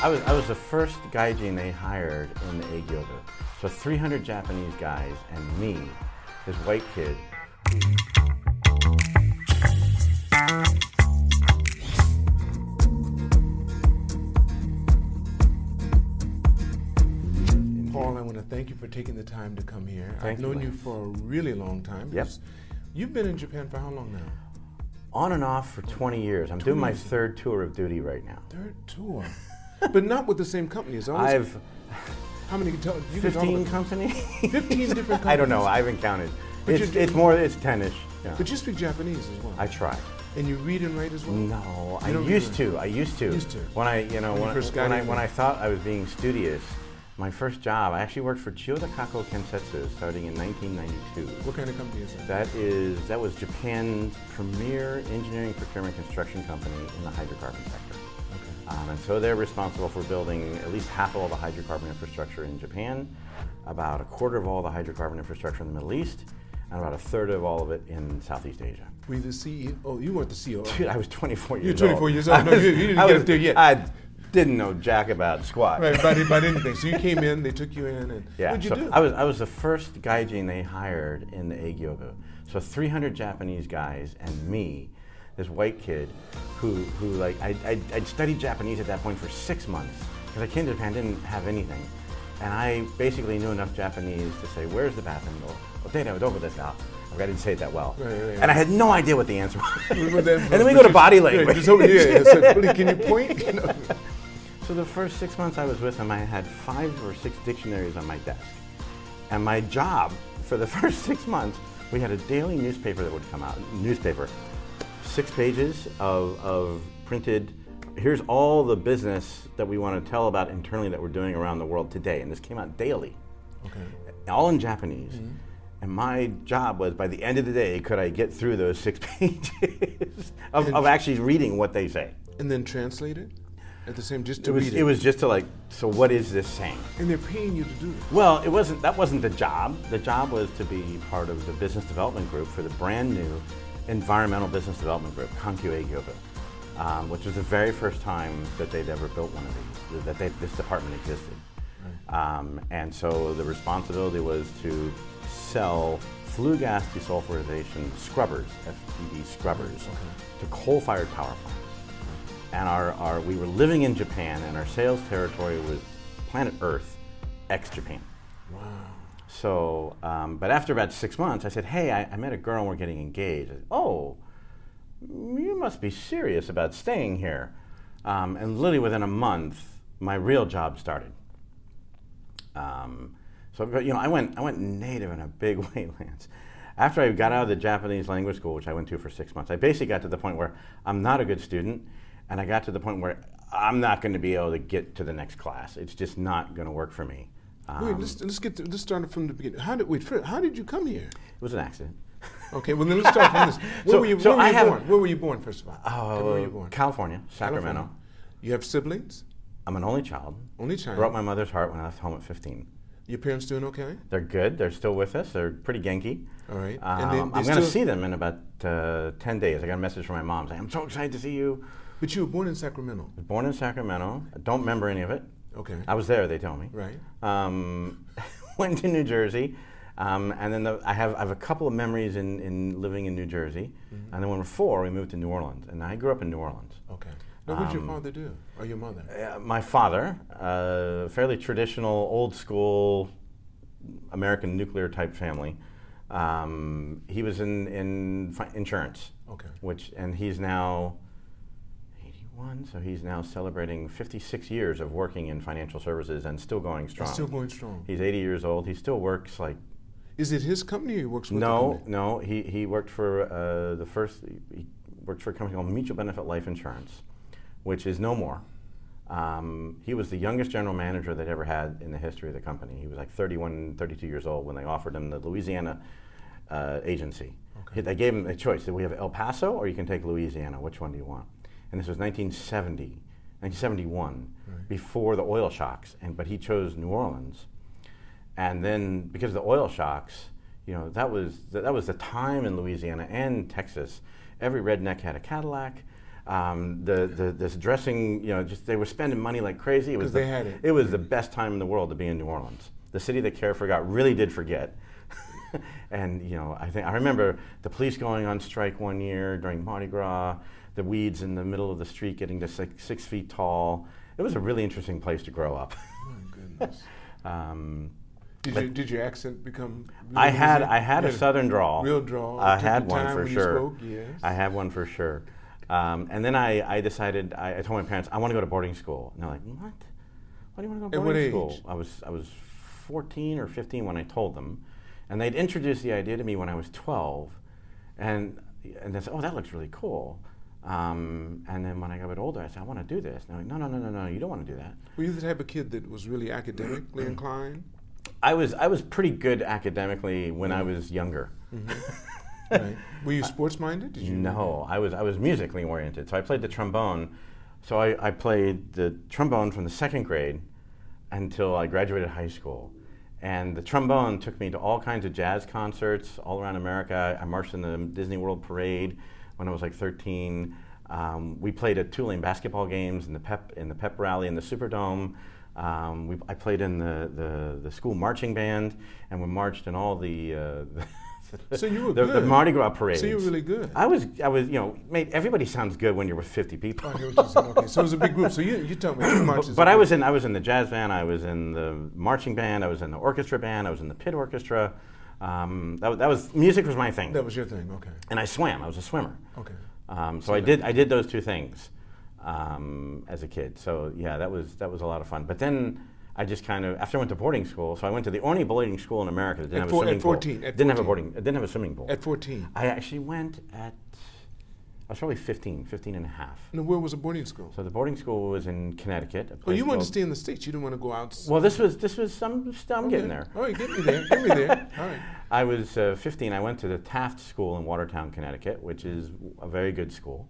I was, I was the first gaijin they hired in the egg Eigyobu. So 300 Japanese guys and me, this white kid. Paul, I want to thank you for taking the time to come here. Thank I've you, known you Lance. for a really long time. Yep. You've been in Japan for how long now? On and off for 20 years. I'm doing my years. third tour of duty right now. Third tour. But not with the same company. It's always, I've how many can tell? You can talk 15 companies. 15 different companies. I don't know. I haven't counted. But It's, it's more. It's 10ish. Yeah. But you speak Japanese as well. I try. and you read and write as well? No, I used to. I used to. Used to. When I, you know, When you when, got when I when. I thought I was being studious, my first job, I actually worked for Chiyoda Kako Kensetsu starting in 1992. What kind of company is that? That is that was Japan's premier engineering procurement construction company in the hydrocarbon sector. Um, and so they're responsible for building at least half of all the hydrocarbon infrastructure in Japan, about a quarter of all the hydrocarbon infrastructure in the Middle East, and about a third of all of it in Southeast Asia. Were you the CEO? Oh, you weren't the CEO. Dude, I was 24 years. You're years 24 old. years old. I No, was- you- you didn't I get was- up there yet. I didn't know jack about squat. Right, about, about anything. So you came in, they took you in, and Yeah, what'd you so do? I was I was the first gaijin they hired in the Eigyobu. So 300 Japanese guys and me, this white kid, who who like I I I'd studied Japanese at that point for six months because I came to Japan didn't have anything, and I basically knew enough Japanese to say where's the bathroom? Oh, Oteira wa doko desu ka? Okay, I didn't say it that well, Right, right, and I had no idea what the answer was. And then we go to body language. just over here. So, can you point? You know? So the first six months I was with him, I had five or six dictionaries on my desk. And my job for the first six months, we had a daily newspaper that would come out. Newspaper, six pages of, of printed. Here's all the business that we want to tell about internally that we're doing around the world today. And this came out daily, Okay. all in Japanese. Mm-hmm. And my job was by the end of the day, could I get through those six pages of, of actually reading what they say? And then translate it at the same, just to It was, read it it was just to like, so what is this saying? And they're paying you to do this. Well, it wasn't. That wasn't the job. The job was to be part of the business development group for the brand new environmental business development group, Kankyo Eigyobu, um, which was the very first time that they'd ever built one of these. That they, this department existed, um, and so the responsibility was to sell flue gas desulfurization scrubbers, FGD scrubbers, to coal-fired power plants and our, our we were living in Japan, and our sales territory was planet Earth, ex Japan. Wow. So, um, but after about six months, I said, "Hey, I, I met a girl, and we're getting engaged." Said, oh, you must be serious about staying here. Um, and literally within a month, my real job started. Um, so, but, you know, I went, I went native in a big way, Lance. After I got out of the Japanese language school, which I went to for six months, I basically got to the point where I'm not a good student, and I got to the point where I'm not going to be able to get to the next class. It's just not going to work for me. Um, Wait, let's, let's get to, let's start from the beginning. How did wait? First, how did you come here? it was an accident. Okay, well then let's start from this. Where So- were you, so where were I you have- born? Where were you born? First of all, Oh, where were you born? California, Sacramento. California. You have siblings? I'm an only child. Only child. Broke my mother's heart when I left home at 15. Your parents doing okay? They're good. They're still with us. They're pretty genki. All right. Um, they I'm going to see them in about uh, 10 days. I got a message from my mom saying, I'm so excited to see you. But you were born in Sacramento. Born in Sacramento. I don't remember any of it. Okay. I was there, they tell me. Right. Um, went to New Jersey. Um, and then the, I, have, I have a couple of memories in, in living in New Jersey. Mm-hmm. And then when we were four, we moved to New Orleans. And I grew up in New Orleans. Okay. Now, what did your Um, father do, or your mother? Uh, my father, uh, fairly traditional, old school American nuclear type family. Um, he was in, in fi- insurance, Okay. which, and he's now 81, so he's now celebrating 56 years of working in financial services and still going strong. He's still going strong. He's 80 years old. He still works like Is it his company he works with no, no. He, he worked for uh, the first. He worked for a company called Mutual Benefit Life Insurance, which is no more. Um, he was the youngest general manager they'd ever had in the history of the company. He was like 31, 32 years old when they offered him the Louisiana uh, agency. He- They gave him a choice. We have El Paso or you can take Louisiana. Which one do you want? And this was 1970, 1971, before the oil shocks. And but he chose New Orleans. And then because of the oil shocks, you know, that was that was the time in Louisiana and Texas. Every redneck had a Cadillac. Um, the, the this dressing, you know, just they were spending money like crazy. It was the, they had it. It was the best time in the world to be in New Orleans. The city that Care Forgot really did forget. and you know, I think I remember the police going on strike one year during Mardi Gras. The weeds in the middle of the street getting to six, six feet tall. It was a really interesting place to grow up. My goodness. Um, Did, you, did your accent become? I had? I had You a southern drawl. real drawl. I had one for sure. spoke, yes. I had one for sure. Um, and then I, I decided I, I told my parents I want to go to boarding school. And they're like, what? Why do you want to go to At what boarding age? school? I was I was 14 or 15 when I told them, and they'd introduced the idea to me when I was 12, and and they said, oh, that looks really cool. Um, and then when I got a bit older, I said, I want to do this. And like, no, no, no, no, no, you don't want to do that. Were you the type of kid that was really academically inclined? I was I was pretty good academically when I was younger. right. Were you sports minded? Did you? No, I was I was musically oriented. So I played the trombone. So I, I played the trombone from the second grade until I graduated high school. And the trombone took me to all kinds of jazz concerts all around America. I marched in the Disney World Parade when I was like 13. Um, we played at Tulane basketball games in the pep in the pep rally in the Superdome. Um, we, I played in the, the, the school marching band, and we marched in all the, uh, So you were the, the. Mardi Gras parades. So you were really good. I was, I was, you know, mate. Everybody sounds good when you're with 50 people. I hear what you're saying. Okay, so it was a big group. So you you told me marches. but but I was in, I was in the jazz band. I was in the marching band. I was in the orchestra band. I was in the pit orchestra. Um, that, was- that was music was my thing. That was your thing. Okay. and I swam. I was a swimmer. Okay. Um, so I did, I did those two things um, as a kid. So yeah, that was that was a lot of fun. But then. I just kind of after I went to boarding school, so I went to the only boarding school in America that didn't At have four- a swimming at 14, pool. at didn't have a 14. boarding. Didn't have a swimming pool. At 14. I actually went at, I was probably 15, 15 and a half. Now, where was a boarding school? So the boarding school was in Connecticut. Oh, you wanted to stay in the states. You didn't want to go out. Well, this was this was some. Stuff I'm Okay. getting there. All right, get me there. Get me there. All right. I was uh, 15. I went to the Taft School in Watertown, Connecticut, which is a very good school.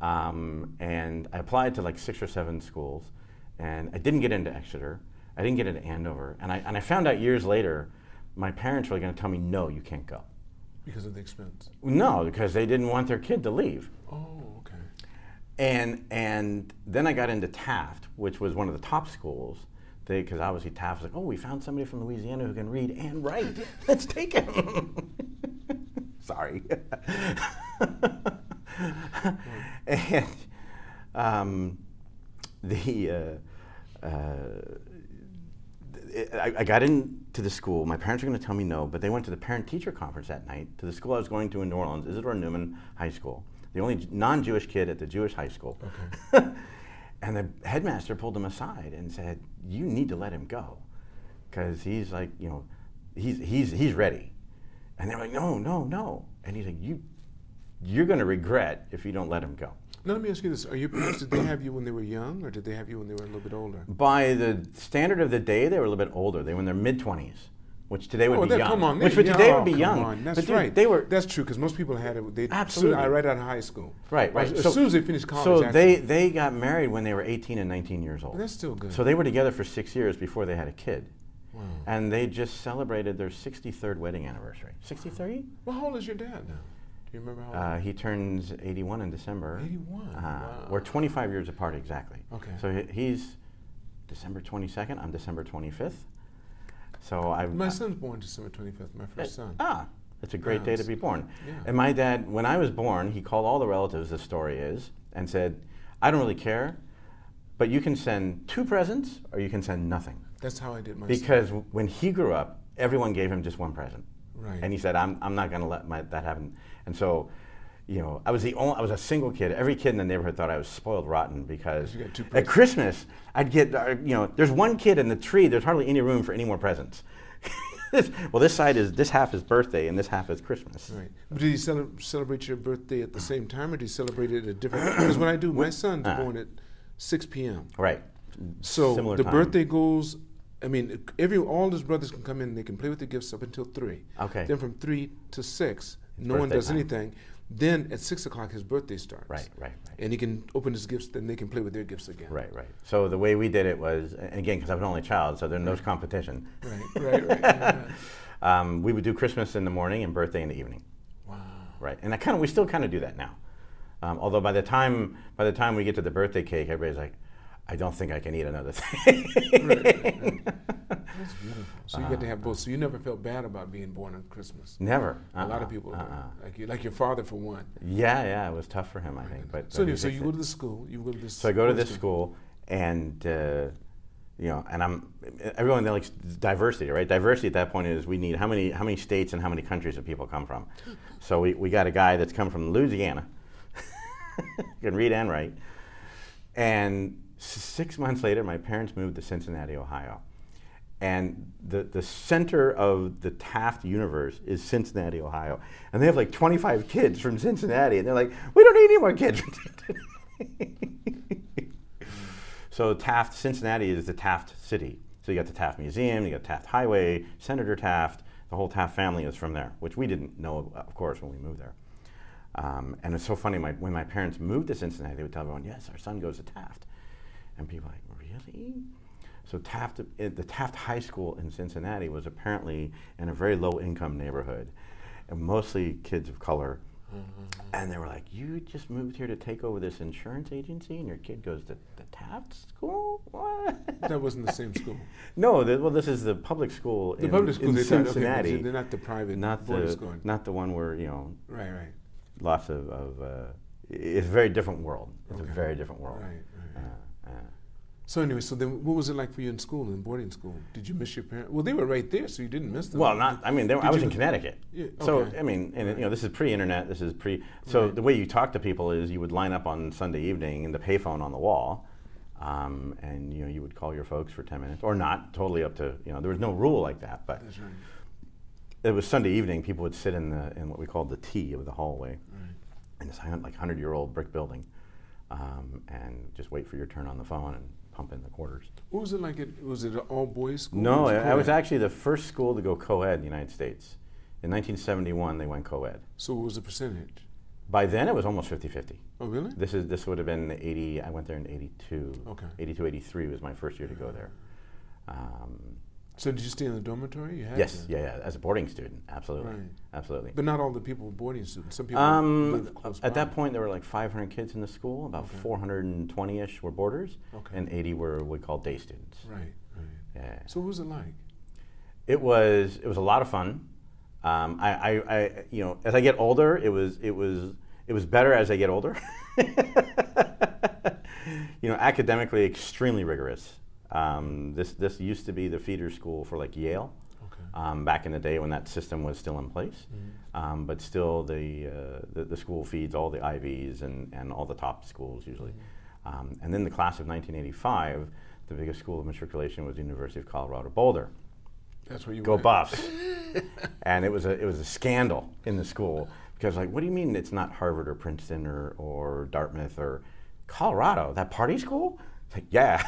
Um, and I applied to like six or seven schools, and I didn't get into Exeter. I didn't get into Andover, and I and I found out years later, my parents were going to tell me, no, you can't go. Because of the expense. No, because they didn't want their kid to leave. Oh, okay. And and then I got into Taft, which was one of the top schools. They because obviously Taft was like, oh, we found somebody from Louisiana who can read and write. Let's take him. Sorry. and um, the. Uh, uh, I, I got into the school. My parents were going to tell me no, but they went to the parent-teacher conference that night to the school I was going to in New Orleans, Isidore Newman High School, the only non-Jewish kid at the Jewish high school. Okay. and the headmaster pulled him aside and said, "You need to let him go, because he's like, you know, he's he's he's ready." And they're like, "No, no, no." And he's like, "You, you're going to regret if you don't let him go." Now let me ask you this: Are your parents did they have you when they were young, or did they have you when they were a little bit older? By the standard of the day, they were a little bit older. They were in their mid twenties, which today would oh, be that, young. come on, which they- would today oh, would be come young. on, That's dude, right. They were That's true because most people had it. They Absolutely. I right out of high school. right, right. As, so, as soon as they finished college. so actually. they they got married when they were 18 and 19 years old. But that's still good. So they were together for six years before they had a kid. wow. And they just celebrated their 63rd wedding anniversary. 63? Well, how old is your dad now? Do you remember how? Uh, he turns 81 in December. 81. Uh, wow. We're 25 years apart exactly. Okay. So he- he's December 22nd. I'm December 25th. So I. My son's born December 25th. My first son. Ah, it's a great day to be born. Yeah. And my dad, when I was born, he called all the relatives, the story is, and said, I don't really care, but you can send two presents or you can send nothing. That's how I did my. Because w- when he grew up, everyone gave him just one present. Right. And he said, I'm, I'm not going to let my, that happen. And so, you know, I was the only, I was a single kid. Every kid in the neighborhood thought I was spoiled rotten because You got two at. Christmas, I'd get, uh, you know, there's one kid in the tree, there's hardly any room for any more presents. Well, this side is, this half is birthday and this half is Christmas. Right. But did you cele- celebrate your birthday at the same time, or did you celebrate it at a different? Because when I do, my son's Ah. born at 6 p.m. Right. So Similar the time. birthday goes. I mean, every all his brothers can come in. They can play with the gifts up until three. Okay. Then from three to six, no one does time. anything. Then at six o'clock, his birthday starts. Right, right, right. And he can open his gifts. Then they can play with their gifts again. Right, right. So the way we did it was, again, because I was an only child, so there's no competition. Right. Right. Right. yeah. Um, we would do Christmas in the morning and birthday in the evening. Wow. Right, and I kind of we still kind of do that now. Um, although by the time by the time we get to the birthday cake, everybody's like, I don't think I can eat another thing. Right, right. That's beautiful. So you get to have both. So you never felt bad about being born on Christmas. Never. A lot Uh-uh, of people, uh-uh. like you, like your father for one. Yeah, yeah, it was tough for him, I think. But So anyway, so you go to the school. You go to this. So I go to this school, and uh, you know, and I'm everyone they like diversity, right? Diversity at that point is we need how many how many states and how many countries do people come from. So we, we got a guy that's come from Louisiana, can read and write, and six months later, my parents moved to Cincinnati, Ohio. And the, the center of the Taft universe is Cincinnati, Ohio. And they have like 25 kids from Cincinnati. And they're like, we don't need any more kids so Taft, Cincinnati is the Taft city. So you got the Taft Museum, you got Taft Highway, Senator Taft. The whole Taft family is from there, which we didn't know, of course, when we moved there. Um, and it's so funny, my, when my parents moved to Cincinnati, they would tell everyone, yes, our son goes to Taft. And people like, really? So Taft, uh, the Taft High School in Cincinnati was apparently in a very low income neighborhood, and mostly kids of color. And they were like, "You just moved here to take over this insurance agency, and your kid goes to the Taft School? What?" That wasn't the same school. no, the, well, this is the public school The in, public school in they okay, Cincinnati, but they're not the private not the school. not the one where you know Right, right, lots of, of uh, it's a very different world. It's Okay. a very different world. right, right. Uh, So anyway, so then what was it like for you in school, in boarding school? Did you miss your parents? Well, they were right there, so you didn't miss them. Well, not. I mean, they were, I was you- in Connecticut, Yeah, so. I mean, and you know, this is pre-internet. This is pre. So Right. the way you talk to people is you would line up on Sunday evening in the payphone on the wall, um, and you know you would call your folks for ten minutes or not. Totally up to you know. There was no rule like that, but That's right. it was Sunday evening. People would sit in the in what we called the T of the hallway right. in this like hundred-year-old brick building, um, and just wait for your turn on the phone and pump in the quarters. What was it like? At, was it an all boys school? No, Or I, I was actually the first school to go co-ed in the United States. In 1971, they went co-ed. So what was the percentage? By then, it was almost 50-50. Oh, really? This is this would have been 80. I went there in 82. Okay. 82, 83 was my first year to go there. Um, So did you stay in the dormitory? You had yes, to. yeah, yeah. As a boarding student, absolutely, Right. absolutely. But not all the people were boarding students. Some people Um, at that point, there were like 500 kids in the school. About Okay. 420ish were boarders, Okay. and 80 were what we call day students. Right, right. Yeah. So what was it like? It was it was a lot of fun. Um, I, I, I you know as I get older, it was it was it was better as I get older. you know, academically extremely rigorous. Um, this this used to be the feeder school for like Yale Okay. um, back in the day when that system was still in place. Um, but still, the, uh, the the school feeds all the Ivies and, and all the top schools usually. Um, and then the class of 1985, the biggest school of matriculation was the University of Colorado Boulder. That's where you Go went. Buffs! and it was a it was a scandal in the school because like, what do you mean it's not Harvard or Princeton or, or Dartmouth or Colorado? That party school? Like, yeah.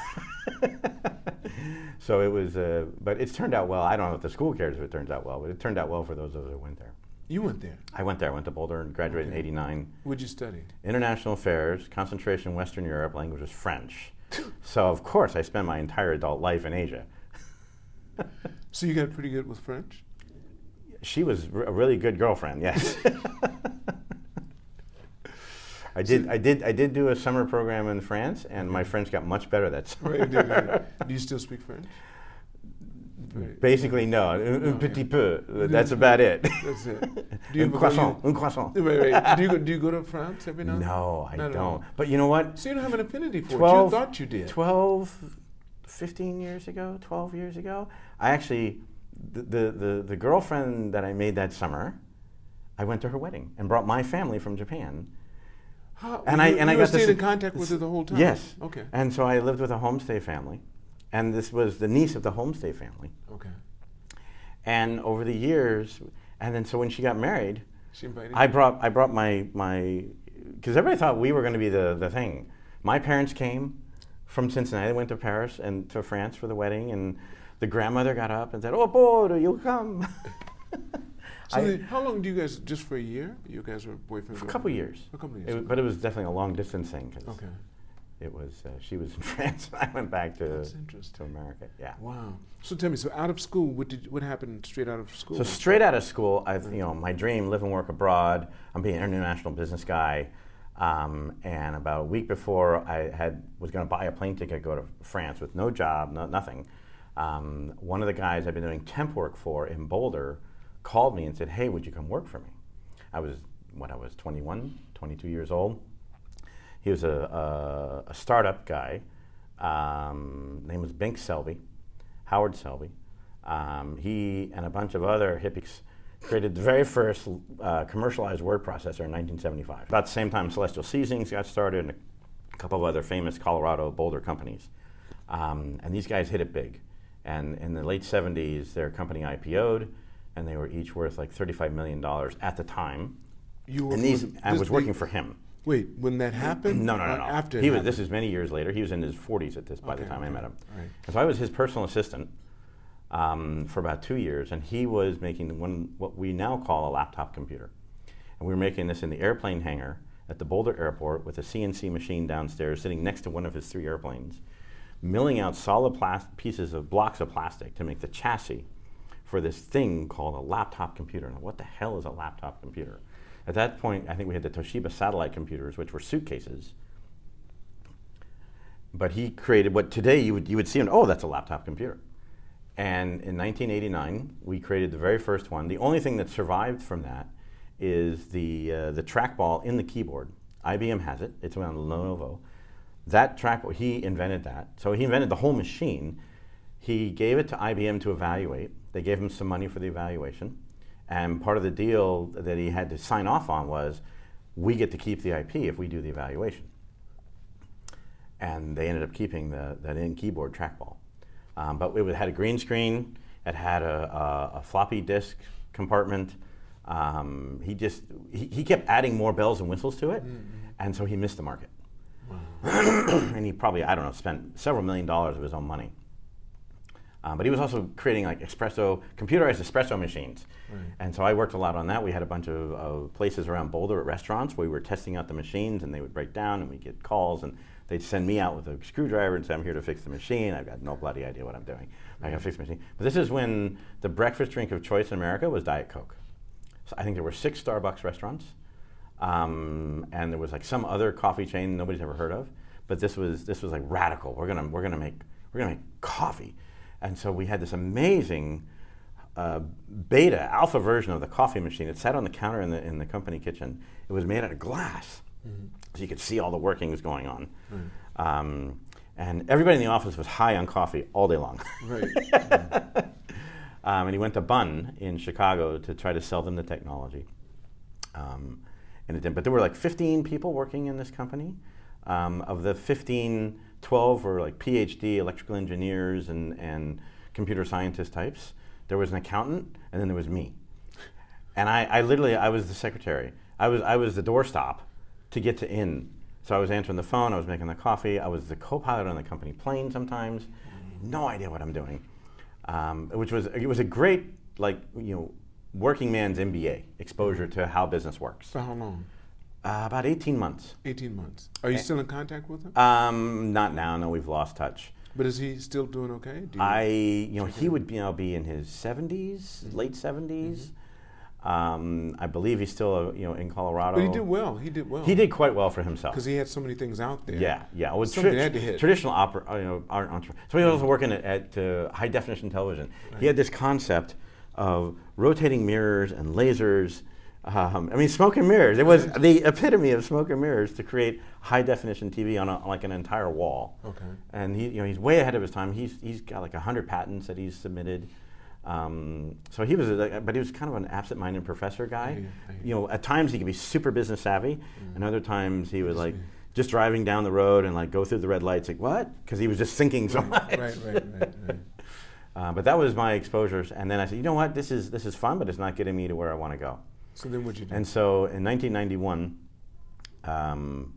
so it was, uh, but it's turned out well. I don't know if the school cares if it turns out well, but it turned out well for those of us who went there. You went there. I went there. I went to Boulder and graduated Okay. in '89. What'd you study? International affairs, concentration in Western Europe, language was French. so of course I spent my entire adult life in Asia. So you got pretty good with French? She was r- a really good girlfriend. Yes. I did. I did. I did do a summer program in France, and my French got much better that summer. Right. Do you still speak French? Basically, no. Un, un No, petit yeah. peu. That's about it. That's it. Do you un croissant. Un croissant. Right, right. Do you go, do you go to France every now and then? No, I Not don't. But you know what? So you don't have an affinity for it. You 12 thought you did. 12, 15 years ago, 12 years ago, I actually, the, the, the, the girlfriend that I made that summer, I went to her wedding and brought my family from Japan. How, And you, I- and I got to staying see- in contact with her the whole time? Yes. Okay. And so I lived with a homestay family. And this was the niece of the homestay family. Okay. And over the years, and then so when she got married, She invited I you? brought I brought my my because everybody thought we were going to be the the thing. My parents came from Cincinnati, they went to Paris and to France for the wedding, and the grandmother got up and said, "Oh, Bodo, you come." So I- how long do you guys, just for a year? You guys were boyfriend for a couple years. A couple It years. was- but it was definitely a long distance thing because okay. it was uh, she was in France and I went back to to America. Yeah. Wow. So tell me, so out of school, what did what happened straight out of school? So straight out of school, I you know my dream, live and work abroad. I'm being an international business guy. Um, and about a week before I had was going to buy a plane ticket to go to France with no job, no, nothing, um, one of the guys I've been doing temp work for in Boulder called me and said, "Hey, would you come work for me?" I was when I was 21, 22 years old. He was a, a, a startup guy. Um, name was Bink Selby, Howard Selby. Um, he and a bunch of other hippies created the very first uh, commercialized word processor in 1975. About the same time, Celestial Seasonings got started, and a couple of other famous Colorado Boulder companies. Um, and these guys hit it big. And in the late 70s, their company IPO'd, and they were each worth like $35 million at the time. You were, And these, was I was the- working for him. Wait, when that happened? No, no, no, no. After he was. happened? This is many years later. He was in his 40s at this by the Okay, time I met him. Right. And so I was his personal assistant um, for about two years, and he was making one what we now call a laptop computer. And we were making this in the airplane hangar at the Boulder Airport with a CNC machine downstairs, sitting next to one of his three airplanes, milling out solid plas- pieces of blocks of plastic to make the chassis for this thing called a laptop computer. Now, what the hell is a laptop computer? At that point, I think we had the Toshiba satellite computers, which were suitcases. But he created what today you would, you would see, and oh, that's a laptop computer. And in 1989, we created the very first one. The only thing that survived from that is the, uh, the trackball in the keyboard. IBM has it, it's on Lenovo. That trackball, he invented that. So he invented the whole machine. He gave it to IBM to evaluate. They gave him some money for the evaluation. And part of the deal that he had to sign off on was we get to keep the IP if we do the evaluation. And they ended up keeping the, that in keyboard trackball. Um, but it had a green screen, it had a, a, a floppy disk compartment. Um, he just he, he kept adding more bells and whistles to it, and so he missed the market. and he probably I don't know spent several million dollars of his own money. Um, but he was also creating like espresso, computerized espresso machines. And so I worked a lot on that. We had a bunch of, of places around Boulder at restaurants where we were testing out the machines and they would break down and we'd get calls and they'd send me out with a screwdriver and say, I'm here to fix the machine. I've got no bloody idea what I'm doing. I gotta fix the machine. But this is when the breakfast drink of choice in America was Diet Coke. So I think there were six Starbucks restaurants. Um, and there was like some other coffee chain nobody's ever heard of. But this was this was like radical. We're gonna we're gonna make we're gonna make coffee. And so we had this amazing uh, beta alpha version of the coffee machine. It sat on the counter in the in the company kitchen. It was made out of glass, so you could see all the workings going on. Um, and everybody in the office was high on coffee all day long. Right. Um, and he went to Bunn in Chicago to try to sell them the technology. Um, and it didn't. But there were like 15 people working in this company. Um, of the 15, 12 were like PhD electrical engineers and, and computer scientist types. There was an accountant, and then there was me. And I, I literally, I was the secretary. I was, I was the doorstop to get to in. So I was answering the phone, I was making the coffee, I was the co-pilot on the company plane sometimes. No idea what I'm doing. Um, which was, it was a great, like, you know, working man's MBA, exposure to how business works. For how long? Uh, about 18 months. 18 months. Are you still in contact with him? Um, not now, no, we've lost touch. But is he still doing okay? Do you- I, you know, he would you know, be in his 70s, late 70s. Um, I believe he's still, uh, you know, in Colorado. but he did well. He did well. He did quite well for himself. Because he had so many things out there. Yeah, yeah. Well, Something had to hit. Traditional opera, uh, you know, art, entre- So he was also working at, at uh, high definition television. He had this concept of rotating mirrors and lasers. Um, I mean, smoke and mirrors. It was the epitome of smoke and mirrors to create high definition TV on, a, like an entire wall. Okay. And he, you know, he's way ahead of his time. He's, he's got like hundred patents that he's submitted. Um, so he was, a, but he was kind of an absent-minded professor guy. Hear you, I hear You know, at times he could be super business savvy, and other times he was Just like just driving down the road and like go through the red lights, like what? Because he was just thinking so much. Right, right, right, right. Uh, but that was my exposures, and then I said, you know what? This is this is fun, but it's not getting me to where I want to go. So then what'd you do? And so in 1991, um,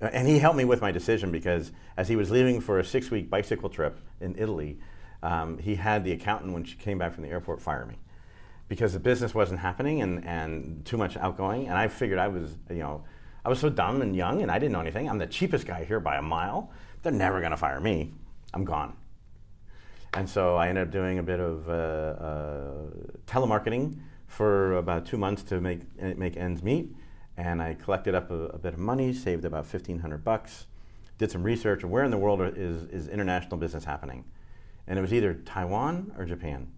and he helped me with my decision because as he was leaving for a six week bicycle trip in Italy, um, he had the accountant, when she came back from the airport, fire me because the business wasn't happening and, and too much outgoing. And I figured I was, you know, I was so dumb and young and I didn't know anything. I'm the cheapest guy here by a mile. They're never going to fire me. I'm gone. And so I ended up doing a bit of uh, uh, telemarketing for about two months to make, make ends meet. and I collected up a, a bit of money, saved about fifteen hundred bucks, did some research on where in the world are- is is international business happening, and it was either Taiwan or Japan.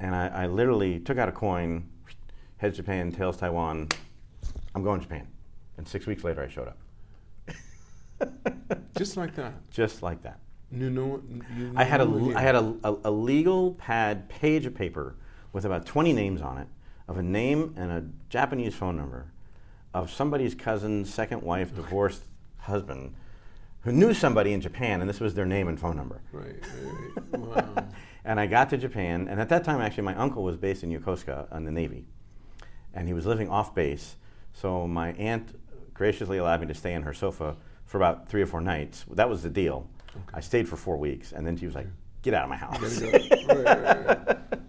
And I, I literally took out a coin, heads Japan, tails Taiwan. I'm going to Japan, and six weeks later I showed up, Just like that. just like that. You know, you I had a, I had a, a, a legal pad page of paper with about 20 names on it of a name and a Japanese phone number of somebody's cousin's second wife, divorced husband, who knew somebody in Japan, and this was their name and phone number. Right, right, right. Wow. And I got to Japan, and at that time, actually, my uncle was based in Yokosuka in the Navy, and he was living off base. So my aunt graciously allowed me to stay in her sofa for about three or four nights. That was the deal. I stayed for four weeks, and then she was like, "Get out of my house." Right, right, right.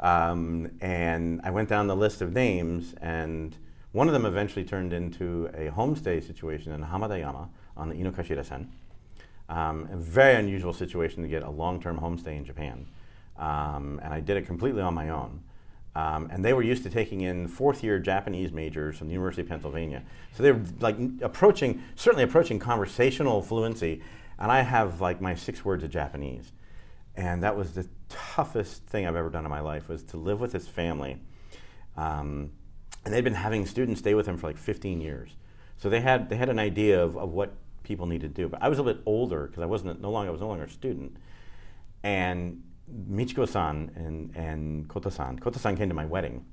Um, and I went down the list of names, and one of them eventually turned into a homestay situation in Hamadayama on the Inokashira-sen. Um, a very unusual situation to get a long-term homestay in Japan. Um, and I did it completely on my own. Um, and they were used to taking in fourth-year Japanese majors from the University of Pennsylvania. So they were like approaching, certainly approaching conversational fluency. And I have like my six words of Japanese and that was the toughest thing I've ever done in my life was to live with his family. Um, and they'd been having students stay with them for like 15 years, so they had they had an idea of, of what people needed to do. But I was a bit older because I wasn't no longer I was no longer a student, and Michiko-san and and Kota-san Kota-san came to my wedding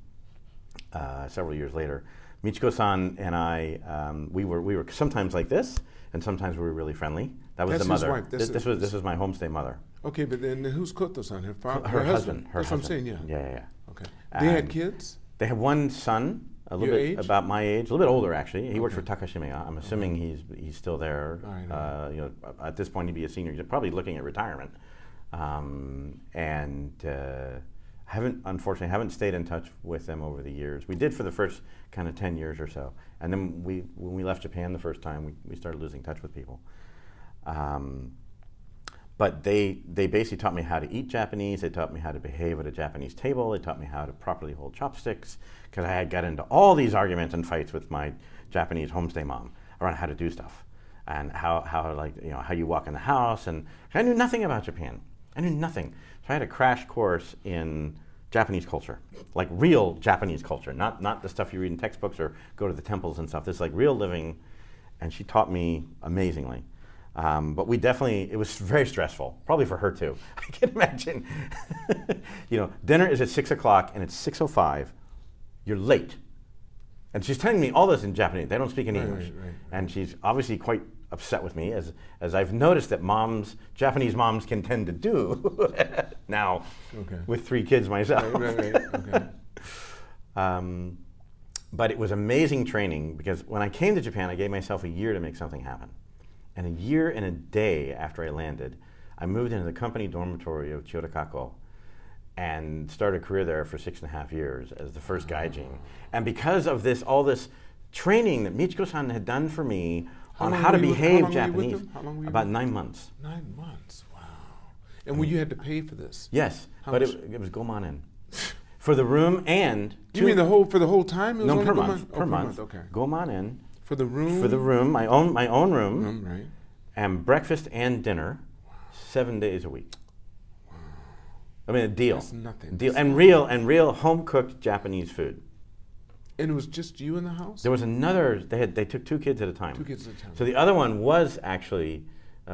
uh, several years later. Michiko-san and I, um, we were we were sometimes like this, and sometimes we were really friendly. That was That's the mother. This, this is- was this was my homestay mother. Okay, but then who's Koto-san? Her, fa- Her, husband. Her That's husband. what I'm saying. Yeah. Yeah, yeah, yeah. Okay. They had Um, kids. They have one son, a little Your bit age? about my age, a little bit older actually. He works for Okay. Takashimaya. I'm assuming he's he's still there. Right, uh, you know, at this point he'd be a senior. He's probably looking at retirement. Um, and uh, haven't unfortunately haven't stayed in touch with them over the years. We did for the first kind of ten years or so, and then we when we left Japan the first time, we, we started losing touch with people. Um, but they they basically taught me how to eat Japanese. They taught me how to behave at a Japanese table. They taught me how to properly hold chopsticks because I had got into all these arguments and fights with my Japanese homestay mom around how to do stuff and how how like you know how you walk in the house and I knew nothing about Japan. I knew nothing. So I had a crash course in Japanese culture, like real Japanese culture, not not the stuff you read in textbooks or go to the temples and stuff. This is like real living, and she taught me amazingly. Um, but we definitely, it was very stressful, probably for her too. I can imagine. you know, dinner is at six o'clock and it's 6.05. You're late. And she's telling me all this in Japanese. They don't speak any Right, English. right, right, And she's obviously quite upset with me, as, as I've noticed that moms, Japanese moms can tend to do now Okay. with three kids myself. Okay. Um, but it was amazing training because when I came to Japan, I gave myself a year to make something happen. And a year and a day after I landed, I moved into the company dormitory of Chiyoda and started a career there for six and a half years as the first gaijin. And because of this, all this training that Michiko-san had done for me How on how to were you with- how behave long were you with Japanese. How you about nine months. Nine months. Wow. And when you had to pay for this? Yes, How but it, it was gomanen. for the room and You mean the whole for the whole time? It was no per month, mon- oh, per month. Okay. Gomanen For the room. for the room, my own my own room, room, right? and breakfast and dinner, seven days a week. I mean, a deal, That's nothing. deal, and real and real home cooked Japanese food. And it was just you in the house. There was another. They had they took two kids at a time. Two kids at a time. So the other one was actually uh,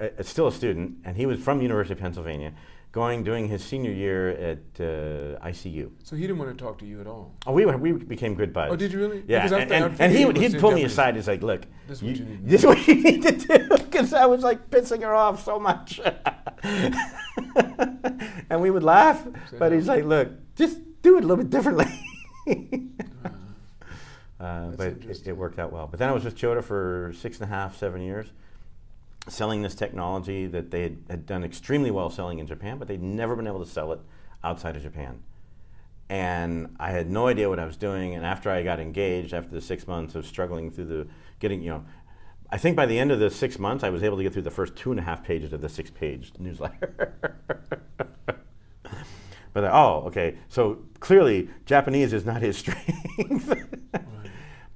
a, a- still a student, and he was from University of Pennsylvania, going doing his senior year at uh, ICU. So he didn't want to talk to you at all. Oh, we, were, we became good buds. Oh, did you really? Yeah, and, and, and he would, he'd pull me aside. He's like, "Look, This is what you need to this is what you need to do," because I was like pissing her off so much, and we would laugh. But he's like, "Look, just do it a little bit differently." Uh, but it, it worked out well. But then I was with Chiyoda for six and a half, seven years, selling this technology that they had, done extremely well selling in Japan, but they'd never been able to sell it outside of Japan. And I had no idea what I was doing. And after I got engaged, after the six months of struggling through the getting, you know, I think by the end of the six months, I was able to get through the first two and a half pages of the six page newsletter. But oh, okay. So clearly, Japanese is not his strength.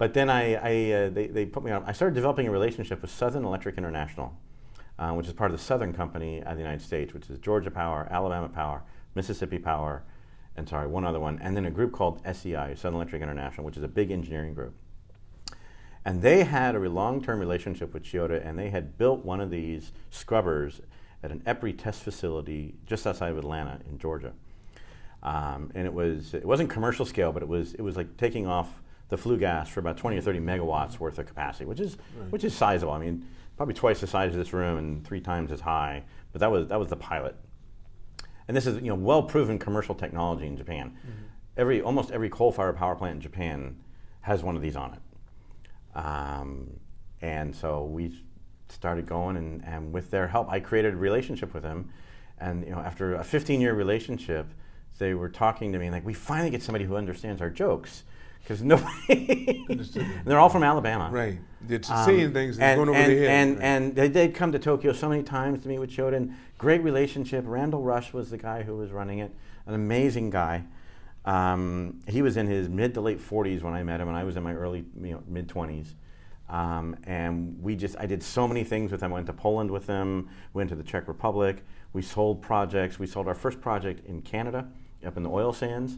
But then I, I uh, they, they put me on. I started developing a relationship with Southern Electric International, uh, which is part of the Southern Company of the United States, which is Georgia Power, Alabama Power, Mississippi Power, and sorry, one other one, and then a group called SEI, Southern Electric International, which is a big engineering group. And they had a long-term relationship with Chiyoda, and they had built one of these scrubbers at an EPRI test facility just outside of Atlanta in Georgia. Um, and it was it wasn't commercial scale, but it was it was like taking off the flue gas for about 20 or 30 megawatts worth of capacity, which is right. which is sizable. I mean, probably twice the size of this room and three times as high. But that was that was the pilot. And this is you know well proven commercial technology in Japan. Mm-hmm. Every almost every coal-fired power plant in Japan has one of these on it. Um, and so we started going, and, and with their help, I created a relationship with them. And you know, after a 15-year relationship, they were talking to me like, "We finally get somebody who understands our jokes." Because nobody, they're all from Alabama, right? They're um, seeing things and, going over and, their head, and, right. and they'd come to Tokyo so many times to meet with Shoden. Great relationship. Randall Rush was the guy who was running it, an amazing guy. Um, he was in his mid to late 40s when I met him, and I was in my early you know, mid 20s. Um, and we just, I did so many things with them. I went to Poland with them, went to the Czech Republic. We sold projects. We sold our first project in Canada, up in the oil sands.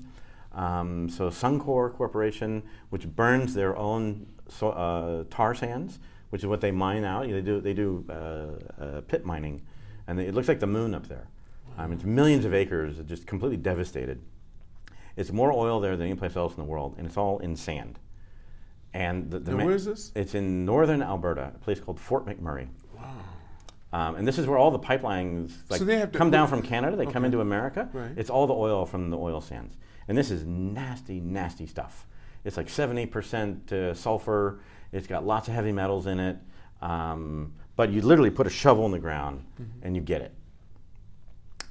Um, so Suncor Corporation, which burns their own so, uh, tar sands, which is what they mine out. They do, they do uh, uh, pit mining, and they, it looks like the moon up there. Wow. Um, it's millions of acres, just completely devastated. It's more oil there than any place else in the world, and it's all in sand. And the, the ma- where is this? It's in northern Alberta, a place called Fort McMurray. Wow. Um, and this is where all the pipelines like, so come down from Canada. They okay. come into America. Right. It's all the oil from the oil sands. And this is nasty, nasty stuff. It's like 70% uh, sulfur. It's got lots of heavy metals in it. Um, but you literally put a shovel in the ground mm-hmm. and you get it.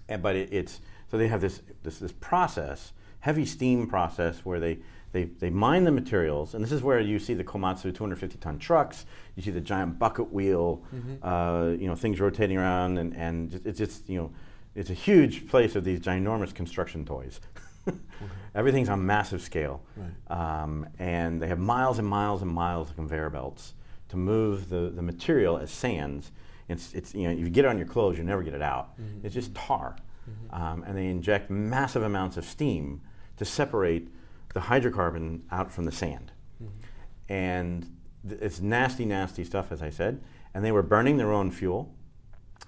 And, but it, it's so they have this, this this process, heavy steam process, where they they, they mine the materials, and this is where you see the Komatsu 250 ton trucks. You see the giant bucket wheel, mm-hmm. uh, you know, things rotating around, and, and it's just, you know, it's a huge place of these ginormous construction toys. Everything's on massive scale. Right. Um, and they have miles and miles and miles of conveyor belts to move the, the material as sands. It's, it's, you know, if you get it on your clothes, you never get it out. Mm-hmm. It's just tar. Mm-hmm. Um, and they inject massive amounts of steam to separate the hydrocarbon out from the sand. Mm-hmm. And th- it's nasty, nasty stuff, as I said. And they were burning their own fuel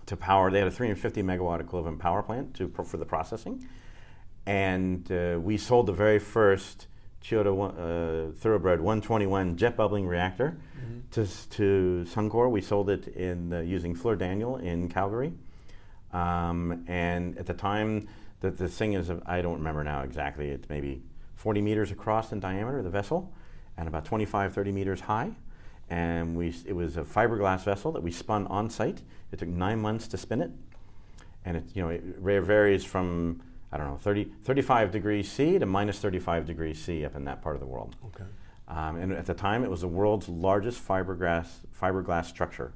to power. They had a 350 megawatt equivalent power plant to, for the processing. And uh, we sold the very first Chiyoda uh, Thoroughbred 121 jet bubbling reactor mm-hmm. to, to Suncor. We sold it in uh, using Fluor Daniel in Calgary. Um, and at the time, that the thing is, I don't remember now exactly, it's maybe 40 meters across in diameter, the vessel, and about 25, 30 meters high. And we, it was a fiberglass vessel that we spun on site. It took nine months to spin it. And it, you know, it varies from, I don't know, 30, 35 degrees C to minus 35 degrees C up in that part of the world. Okay. Um, and at the time, it was the world's largest fiberglass, fiberglass structure.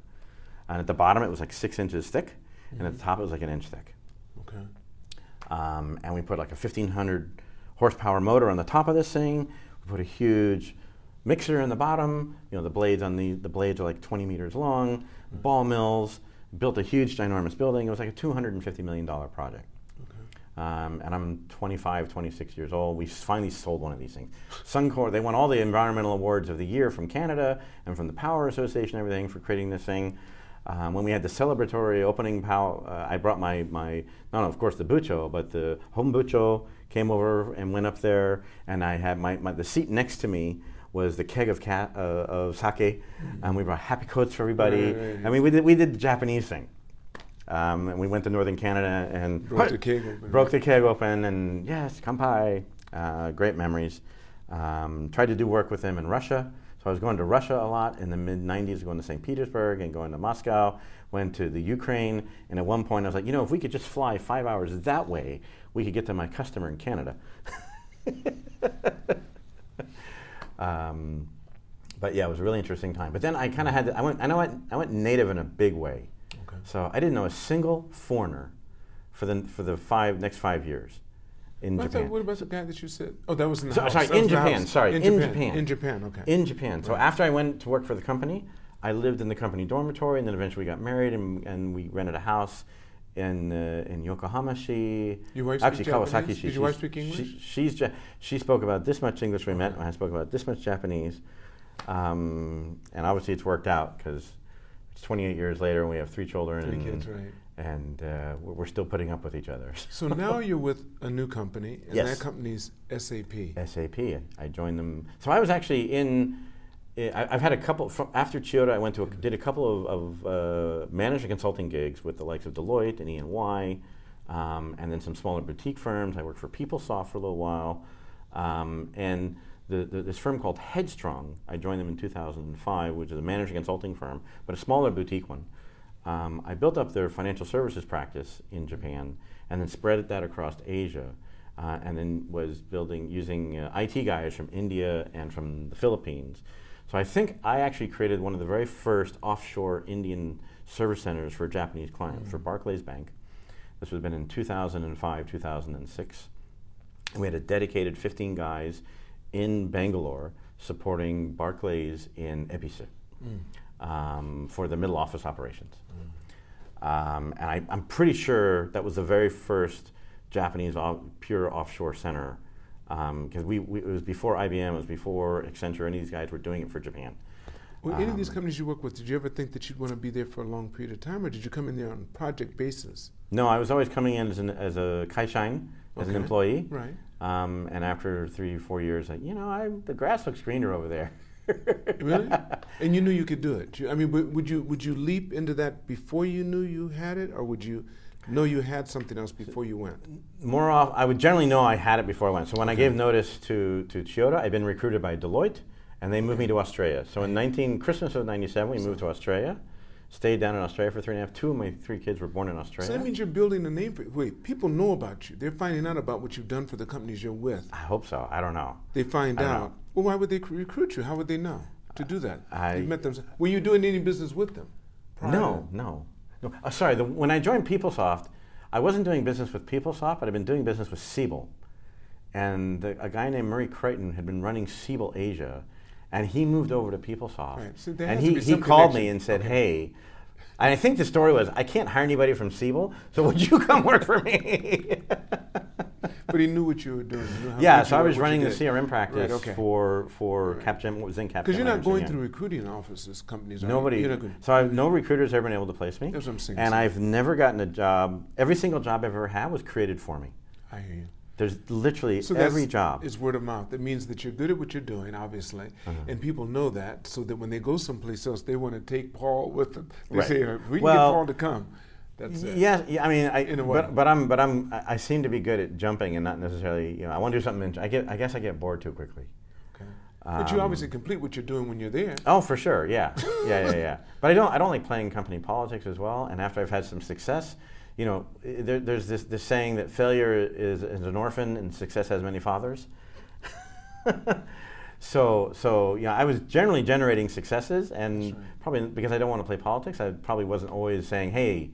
And at the bottom, it was like six inches thick, mm-hmm. and at the top, it was like an inch thick. Okay. Um, and we put like a 1500 horsepower motor on the top of this thing. We put a huge mixer in the bottom. You know, the blades on the the blades are like 20 meters long. Mm-hmm. Ball mills. Built a huge, ginormous building. It was like a 250 million dollar project. Um, and I'm 25, 26 years old. We finally sold one of these things. Suncor, they won all the environmental awards of the year from Canada and from the Power Association, everything for creating this thing. Um, when we had the celebratory opening, pow, uh, I brought my, my, not of course the bucho, but the home bucho came over and went up there, and I had my, my the seat next to me was the keg of, cat, uh, of sake, mm-hmm. and we brought happy coats for everybody. Right, right, right. I mean, we did, we did the Japanese thing. Um, and we went to northern Canada and broke the keg open. Broke the keg open, and yes, kampai. Uh, great memories. Um, tried to do work with them in Russia. So I was going to Russia a lot in the mid 90s, going to St. Petersburg and going to Moscow, went to the Ukraine, and at one point I was like, you know, if we could just fly five hours that way, we could get to my customer in Canada. um, but yeah, it was a really interesting time. But then I kind of had to, I went I know I, I went native in a big way. Okay. So I didn't know a single foreigner for the for the five next five years. in What, Japan. what about the guy that you said? Oh, that was in the So- house. sorry, That in Japan, sorry, in, in Japan. Japan. In Japan, okay. in Japan. So Right. after I went to work for the company, I lived in the company dormitory, and then eventually we got married, and, and we rented a house in uh, in Yokohama. She Your wife Actually, Kawasaki. She, Did your wife she's- speak English? She, she's ja- she spoke about this much English when we met, and I spoke about this much Japanese. Um, and obviously, it's worked out because 28 years later, and we have three children, Three and, kids, right. and uh, we're still putting up with each other. So now you're with a new company, and Yes. that company's SAP. SAP. I joined them. So I was actually in. I- I've had a couple after Chiyoda. I went to a, did a couple of, of uh, management consulting gigs with the likes of Deloitte and EY, um, and then some smaller boutique firms. I worked for PeopleSoft for a little while, um, and the, the, this firm called Headstrong. I joined them in 2005, which is a management consulting firm, but a smaller boutique one. Um, I built up their financial services practice in Japan, and then spread that across Asia uh, and then was building using uh, IT guys from India and from the Philippines. So I think I actually created one of the very first offshore Indian service centers for Japanese clients for Barclays Bank. This would have been in 2005, 2006. And we had a dedicated 15 guys in Bangalore supporting Barclays in Epice um, for the middle office operations. Um, and I, I'm pretty sure that was the very first Japanese off, pure offshore center because we, we, it was before IBM, it was before Accenture. Any of these guys were doing it for Japan. Well, any of these Um, companies you work with, did you ever think that you'd want to be there for a long period of time, or did you come in there on a project basis? No, I was always coming in as, an, as a kaishain, as an employee. Right. Um, and after three, or four years, like, you know, I, the grass looks greener over there. Really? and you knew you could do it. I mean, would you would you leap into that before you knew you had it, or would you know you had something else before you went? More off, I would generally know I had it before I went. So when I gave notice to, to Chiyoda, I'd been recruited by Deloitte, and they moved me to Australia. So in 19, Christmas of 97, we moved to Australia, stayed down in Australia for three and a half. Two of my three kids were born in Australia. So that means you're building a name for. Wait, people know about you. They're finding out about what you've done for the companies you're with. I hope so. I don't know. They find out. know. Well, why would they recruit you? How would they know to do that? I- You've met them. Were you doing any business with them? No, no. no. Uh, sorry, the, when I joined PeopleSoft, I wasn't doing business with PeopleSoft, but I'd been doing business with Siebel. And the, a guy named Murray Crichton had been running Siebel Asia, and he moved over to PeopleSoft. Right, so and he, he called me and said, Okay. hey, and I think the story was, I can't hire anybody from Siebel, so would you come work for me? But he knew what you were doing. Yeah, so I was running the. CRM practice Right, okay. for, for Right. Capgemini, what was in Capgemini. Because you're not going through recruiting offices, companies. Nobody. So I've, no recruiter's ever been able to place me. That's what I'm saying. And I've never gotten a job. Every single job I've ever had was created for me. I hear you. There's literally So every job. It's word of mouth. That means that you're good at what you're doing, obviously, Uh-huh. and people know that, so that when they go someplace else, they want to take Paul with them. They Right. say, "If "We can Well, get Paul to come." That's it. Yeah, yeah, I mean, I, In a way. but, but I'm, but I'm, I I seem to be good at jumping and not necessarily, you know, I want to do something. I get, I guess, I get bored too quickly. Okay. but you Um, obviously complete what you're doing when you're there. Oh, for sure, yeah, yeah, yeah, yeah. But I don't, I don't like playing company politics as well. And after I've had some success, you know, there, there's this, this saying that failure is, is an orphan and success has many fathers. so, so yeah, I was generally generating successes, and right. probably because I don't want to play politics, I probably wasn't always saying, "Hey,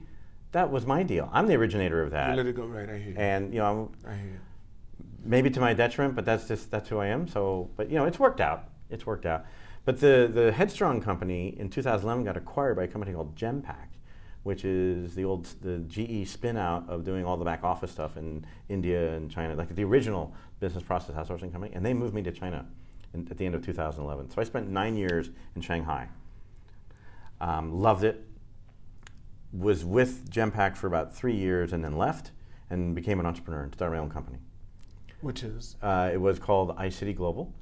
that was my deal. I'm the originator of You that." let it go right. I hear you. And you know, I hear you. maybe to my detriment, but that's just that's who I am. So, but you know, it's worked out. It's worked out. But the the Headstrong company in 2011 got acquired by a company called Genpact, which is the old the GE spin out of doing all the back office stuff in India and China, like the original business process outsourcing company. And they moved me to China in, at the end of 2011. So I spent nine years in Shanghai. Um, loved it. Was with Genpact for about three years and then left and became an entrepreneur and started my own company. Which is Uh, it was called iCity Global,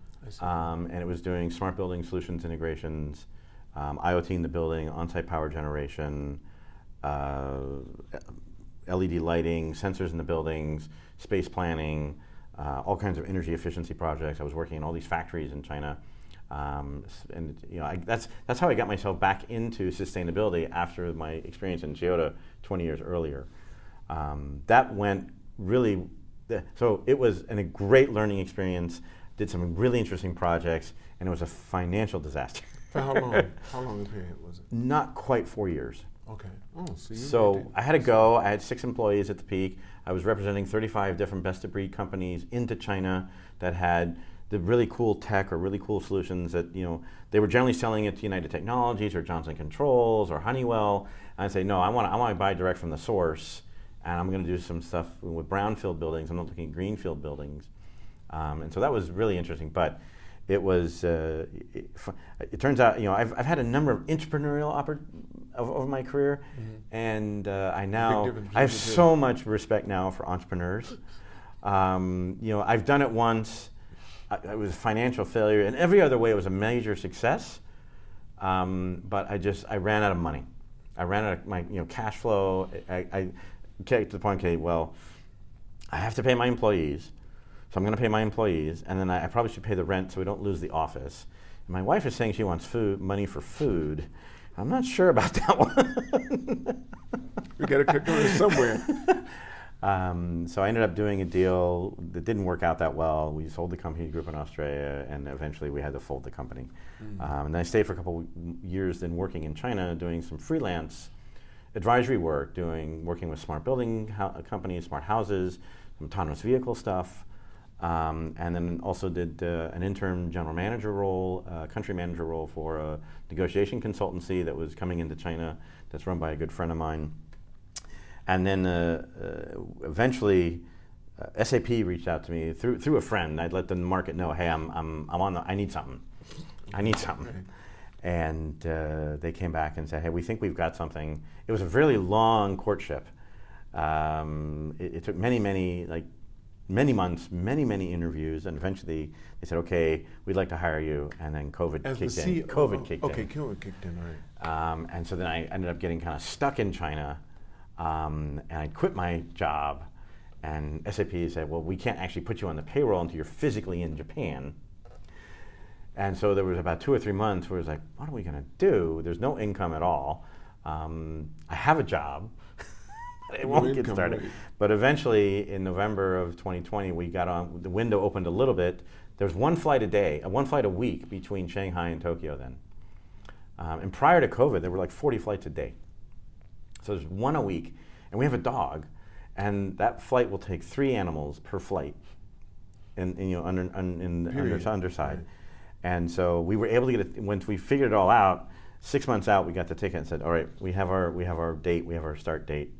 um, and it was doing smart building solutions integrations, um, IoT in the building, on-site power generation, uh, LED lighting, sensors in the buildings, space planning, uh, all kinds of energy efficiency projects. I was working in all these factories in China, um, and you know I, that's that's how I got myself back into sustainability after my experience in Toyota 20 years earlier. Um, that went really, so it was an, a great learning experience. Did some really interesting projects, and it was a financial disaster. for how long? how long a period was it? Not quite four years. Okay. Oh, so So. I had to go. I had six employees at the peak. I was representing 35 different best of breed companies into China that had the really cool tech or really cool solutions that you know they were generally selling it to United Technologies or Johnson Controls or Honeywell. And I say no, I want I want to buy direct from the source, and I'm going to do some stuff with brownfield buildings. I'm not looking at greenfield buildings, um, and so that was really interesting. But it was uh, it, it turns out you know I've, I've had a number of entrepreneurial oppor- of, over my career, and uh, I now I have so much respect now for entrepreneurs. Um, you know, I've done it once. I, it was a financial failure, and every other way it was a major success. Um, but I just I ran out of money. I ran out of my you know cash flow. I, I get to the point. Okay, well, I have to pay my employees, so I'm going to pay my employees, and then I, I probably should pay the rent so we don't lose the office. And my wife is saying she wants food money for food. I'm not sure about that one. we got to cut corners somewhere. Um, so I ended up doing a deal that didn't work out that well. We sold the company group in Australia, and eventually we had to fold the company. Um, and then I stayed for a couple years, then working in China, doing some freelance advisory work, doing working with smart building ho- companies, smart houses, some autonomous vehicle stuff, um, and then also did uh, an interim general manager role, uh, country manager role for a negotiation consultancy that was coming into China, that's run by a good friend of mine. And then uh, uh, eventually, uh, SAP reached out to me through through a friend. I'd let the market know, hey, I'm I'm, I'm on the, I need something, I need something. And uh, they came back and said, hey, we think we've got something. It was a really long courtship. Um, it, it took many many like many months, many many interviews, and eventually they said, okay, we'd like to hire you. And then COVID As kicked in. COVID kicked okay, in. Okay, COVID kicked in. All right. Um, and so then I ended up getting kind of stuck in China, um, and I quit my job. And SAP said, "Well, we can't actually put you on the payroll until you're physically in Japan." And so there was about two or three months where it was like, "What are we going to do? There's no income at all. Um, I have a job, it won't get started." right. But eventually, in November of 2020, we got on. The window opened a little bit. There was one flight a day, uh, one flight a week between Shanghai and Tokyo then. Um, and prior to COVID, there were like 40 flights a day. So there's one a week. And we have a dog, and that flight will take three animals per flight and, in, you know, under, un, in the under, underside. Right. And so we were able to get it, once we figured it all out, six months out, we got the ticket and said, all right, we have our, we have our date, we have our start date.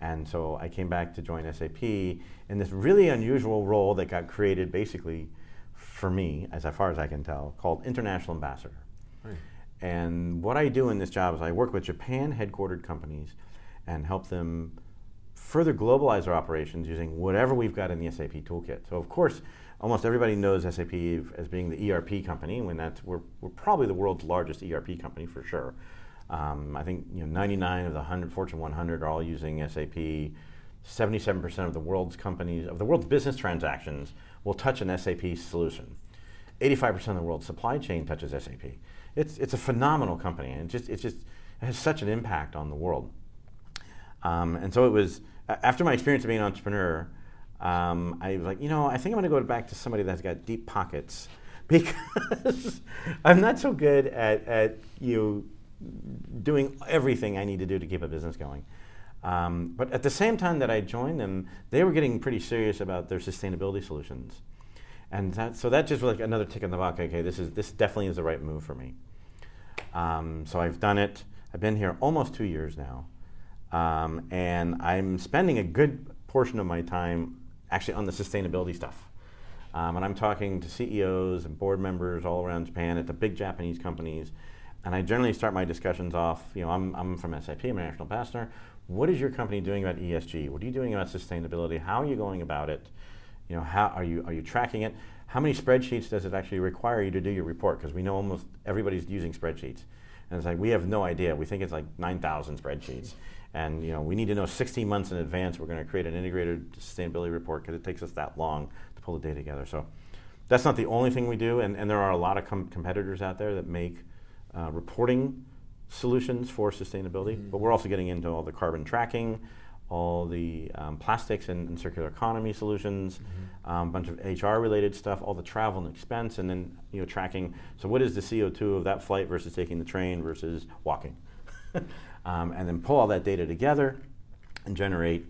And so I came back to join SAP in this really unusual role that got created basically for me, as far as I can tell, called International Ambassador. Right. And what I do in this job is I work with Japan headquartered companies and help them further globalize their operations using whatever we've got in the SAP toolkit. So, of course, almost everybody knows SAP as being the ERP company, when that's, we're, we're probably the world's largest ERP company for sure. Um, I think you know, 99 of the 100, Fortune 100 are all using SAP. 77% of the world's companies, of the world's business transactions, will touch an SAP solution. 85% of the world's supply chain touches SAP. It's, it's a phenomenal company, and it just, it's just, it has such an impact on the world. Um, and so it was, after my experience of being an entrepreneur, um, I was like, you know, I think I'm going to go back to somebody that's got deep pockets because I'm not so good at, at you doing everything I need to do to keep a business going. Um, but at the same time that I joined them, they were getting pretty serious about their sustainability solutions. And that, so that just was like another tick in the box. Okay, this is this definitely is the right move for me. Um, so I've done it. I've been here almost two years now, um, and I'm spending a good portion of my time actually on the sustainability stuff. Um, and I'm talking to CEOs and board members all around Japan at the big Japanese companies. And I generally start my discussions off, you know, I'm, I'm from SAP, I'm a national ambassador. What is your company doing about ESG? What are you doing about sustainability? How are you going about it? You know, how are you, are you tracking it? How many spreadsheets does it actually require you to do your report? Because we know almost everybody's using spreadsheets. And it's like, we have no idea. We think it's like 9,000 spreadsheets. And, you know, we need to know 16 months in advance we're going to create an integrated sustainability report because it takes us that long to pull the data together. So that's not the only thing we do. And, and there are a lot of com- competitors out there that make uh, reporting solutions for sustainability. But we're also getting into all the carbon tracking, all the um, plastics and, and circular economy solutions, a um, bunch of HR related stuff, all the travel and expense, and then you know tracking. So what is the CO2 of that flight versus taking the train versus walking? um, and then pull all that data together and generate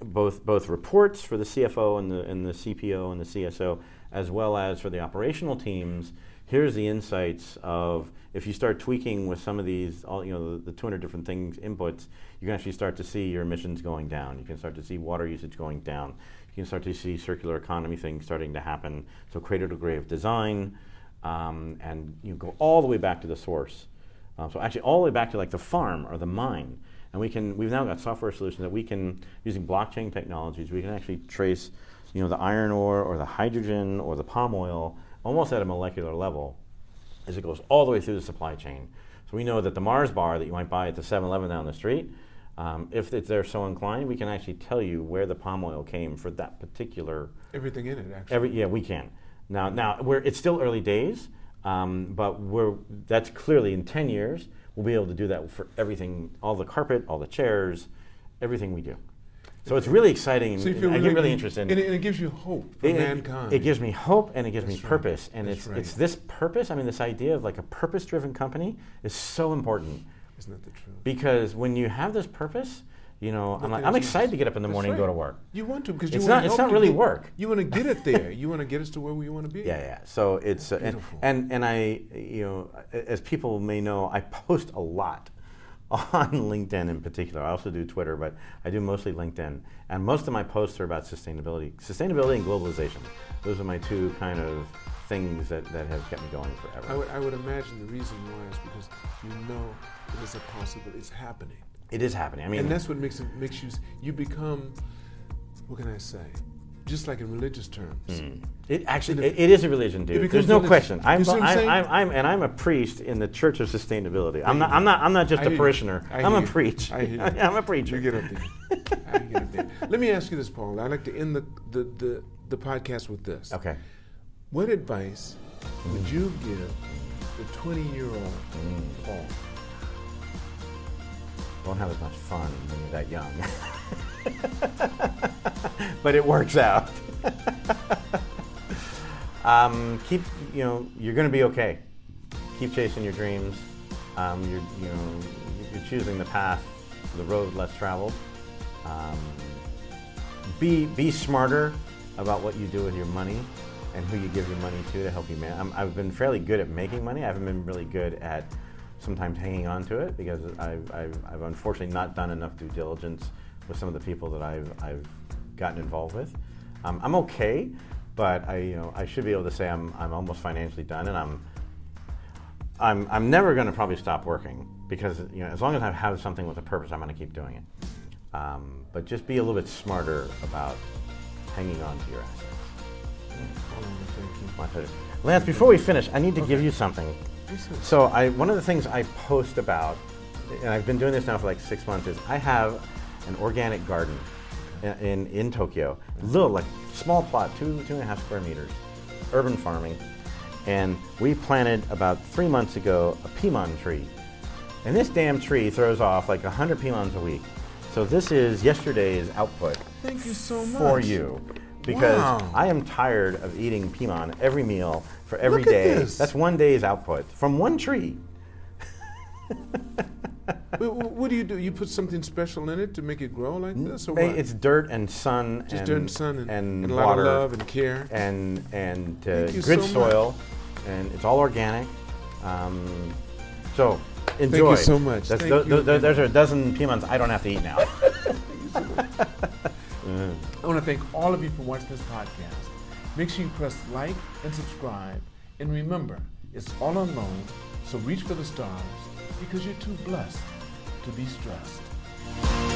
both both reports for the CFO and the and the CPO and the CSO, as well as for the operational teams. Here's the insights of if you start tweaking with some of these, all you know, the, the 200 different things inputs, you can actually start to see your emissions going down. You can start to see water usage going down. You can start to see circular economy things starting to happen. So cradle to grave design, um, and you go all the way back to the source. Uh, so actually, all the way back to like the farm or the mine. And we can, we've now got software solutions that we can, using blockchain technologies, we can actually trace, you know, the iron ore or the hydrogen or the palm oil almost at a molecular level as it goes all the way through the supply chain. So we know that the Mars bar that you might buy at the 7-Eleven down the street, um, if they're so inclined, we can actually tell you where the palm oil came for that particular. Everything in it, actually. Every, yeah, we can. Now, now we're, it's still early days, um, but we're, that's clearly in 10 years, we'll be able to do that for everything, all the carpet, all the chairs, everything we do. So it's really exciting. So you feel I really, get really interested. And it, and it gives you hope for it, mankind. It gives me hope and it gives That's me right. purpose. And That's it's right. it's this purpose. I mean, this idea of like a purpose-driven company is so important Isn't that the truth? because when you have this purpose, you know, I'm like I'm excited to get up in the morning and go to work. You want to because you It's want not- to it's not really get- work. You want to get it there. you want to get us to where we want to be. Yeah, yeah. So it's uh, and, and and I, you know, as people may know, I post a lot on LinkedIn in particular. I also do Twitter, but I do mostly LinkedIn. And most of my posts are about sustainability, sustainability and globalization. Those are my two kind of things that, that have kept me going forever. I would, I would imagine the reason why is because you know it is a possibility. It's happening. it is happening. I mean, and that's what makes it makes you you become what can I say? Just like in religious terms. Mm. It actually it, it is a religion, dude. There's no religion. question. I'm, You see I'm I'm. I'm, I'm, and I'm a priest in the Church of Sustainability. I'm not. I'm not. I'm not just I a parishioner. I I'm a you. preach. I hear you. I'm a preacher. You get up there. I get up there. Let me ask you this, Paul. I'd like to end the, the, the, the podcast with this. Okay. What advice would you give the 20 year old Mm. Paul? Don't have as much fun when you're that young. but it works out. um, keep. You know, you're going to be okay. Keep chasing your dreams. Um, you're, you know, you're choosing the path, the road less traveled. Um, be be smarter about what you do with your money and who you give your money to to help you man. I'm, I've been fairly good at making money. I haven't been really good at sometimes hanging on to it because I've, I've, I've unfortunately not done enough due diligence with some of the people that I've, I've gotten involved with. Um, I'm okay, but I you know I should be able to say I'm, I'm almost financially done and I'm I'm, I'm never going to probably stop working because you know as long as I have something with a purpose, I'm going to keep doing it. Um, but just be a little bit smarter about hanging on to your assets. Paul, I want to thank you. My pleasure. Lance, before we finish, I need to give you something. So I, one of the things I post about, and I've been doing this now for like six months, is I have an organic garden in, in, Tokyo. Little, like small plot, two, two and a half square meters, urban farming. And we planted about three months ago a piman tree. And this damn tree throws off like 100 pimans a week. So this is yesterday's output Thank you so much. for you. Because Wow. I am tired of eating piman every meal for every Look day. That's one day's output from one tree. Wh- wh- what do you do? You put something special in it to make it grow like this, or what? It's dirt and sun Just and, dirt and sun and, and and a lot water of love and care. and and uh, good so soil, and it's all organic. Um, so enjoy. Thank you so much. Tho- you. tho- there's a dozen pimans I don't have to eat now. I want to thank all of you for watching this podcast. Make sure you press like and subscribe. And remember, it's all unknown, so reach for the stars because you're too blessed to be stressed.